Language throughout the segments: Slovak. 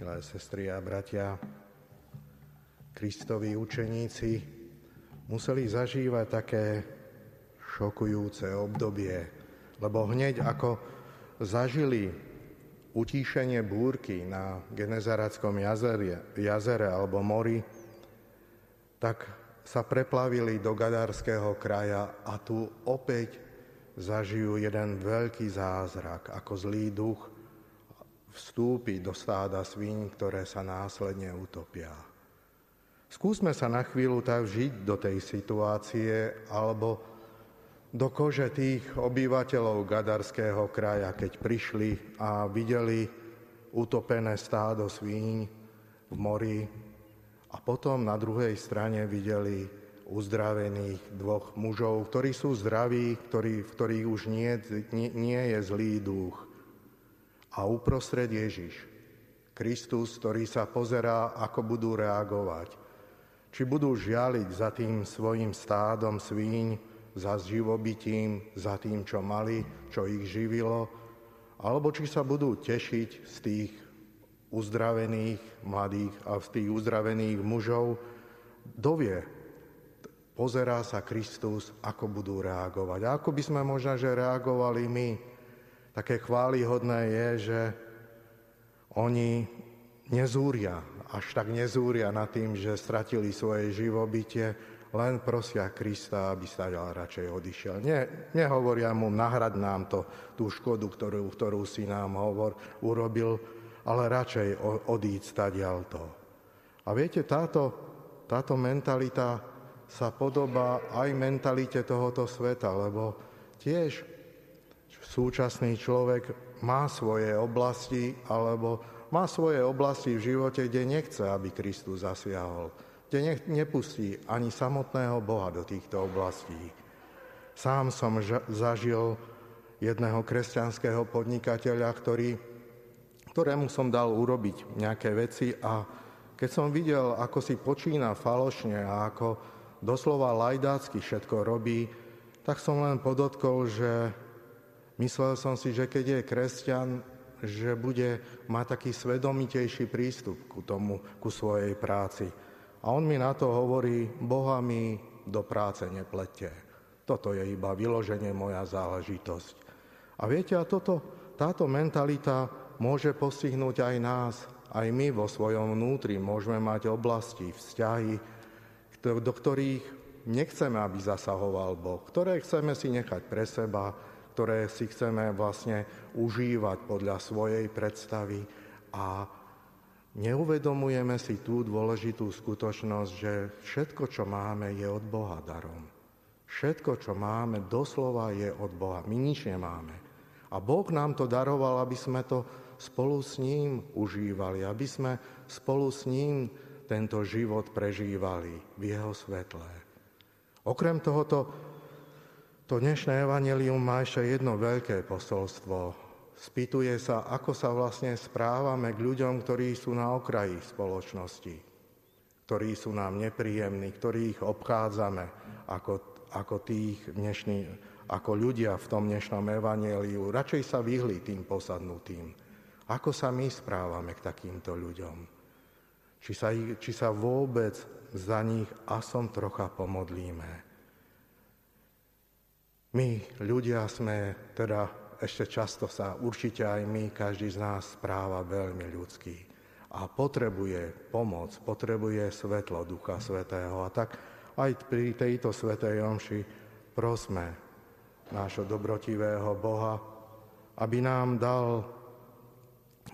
milé sestry a bratia, Kristovi učeníci museli zažívať také šokujúce obdobie, lebo hneď ako zažili utíšenie búrky na Genezarackom jazere, jazere alebo mori, tak sa preplavili do Gadárskeho kraja a tu opäť zažijú jeden veľký zázrak, ako zlý duch vstúpi do stáda svíň, ktoré sa následne utopia. Skúsme sa na chvíľu tak žiť do tej situácie alebo do kože tých obyvateľov Gadarského kraja, keď prišli a videli utopené stádo svíň v mori a potom na druhej strane videli uzdravených dvoch mužov, ktorí sú zdraví, ktorí, v ktorých už nie, nie, nie je zlý duch. A uprostred Ježiš, Kristus, ktorý sa pozerá, ako budú reagovať. Či budú žialiť za tým svojim stádom svíň, za živobytím, za tým, čo mali, čo ich živilo, alebo či sa budú tešiť z tých uzdravených mladých a z tých uzdravených mužov, dovie, pozerá sa Kristus, ako budú reagovať. A ako by sme možno, že reagovali my, také chválihodné je, že oni nezúria, až tak nezúria nad tým, že stratili svoje živobytie, len prosia Krista, aby sa radšej odišiel. Nie, nehovoria mu, nahrad nám to, tú škodu, ktorú, ktorú si nám hovor, urobil, ale radšej odíť stadiaľ to. A viete, táto, táto mentalita sa podobá aj mentalite tohoto sveta, lebo tiež súčasný človek má svoje oblasti alebo má svoje oblasti v živote, kde nechce, aby Kristus zasiahol, kde nepustí ani samotného Boha do týchto oblastí. Sám som zažil jedného kresťanského podnikateľa, ktorý, ktorému som dal urobiť nejaké veci a keď som videl, ako si počína falošne a ako doslova lajdácky všetko robí, tak som len podotkol, že Myslel som si, že keď je kresťan, že bude mať taký svedomitejší prístup ku tomu, ku svojej práci. A on mi na to hovorí, Boha mi do práce neplete. Toto je iba vyloženie moja záležitosť. A viete, a toto, táto mentalita môže postihnúť aj nás, aj my vo svojom vnútri môžeme mať oblasti, vzťahy, do ktorých nechceme, aby zasahoval Boh, ktoré chceme si nechať pre seba, ktoré si chceme vlastne užívať podľa svojej predstavy a neuvedomujeme si tú dôležitú skutočnosť, že všetko, čo máme, je od Boha darom. Všetko, čo máme, doslova je od Boha. My nič nemáme. A Boh nám to daroval, aby sme to spolu s ním užívali, aby sme spolu s ním tento život prežívali v jeho svetle. Okrem tohoto to dnešné evanelium má ešte jedno veľké posolstvo. Spýtuje sa, ako sa vlastne správame k ľuďom, ktorí sú na okraji spoločnosti, ktorí sú nám nepríjemní, ktorých obchádzame ako, ako tých dnešní, ako ľudia v tom dnešnom evaneliu. Radšej sa vyhli tým posadnutým. Ako sa my správame k takýmto ľuďom? Či sa, či sa vôbec za nich asom trocha pomodlíme? My ľudia sme teda ešte často sa, určite aj my, každý z nás správa veľmi ľudský a potrebuje pomoc, potrebuje svetlo Ducha Svetého. A tak aj pri tejto Svetej Omši prosme nášho dobrotivého Boha, aby nám dal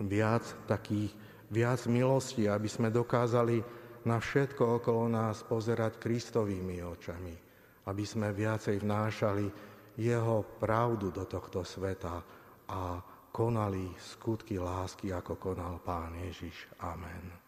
viac takých, viac milostí, aby sme dokázali na všetko okolo nás pozerať Kristovými očami aby sme viacej vnášali jeho pravdu do tohto sveta a konali skutky lásky, ako konal Pán Ježiš. Amen.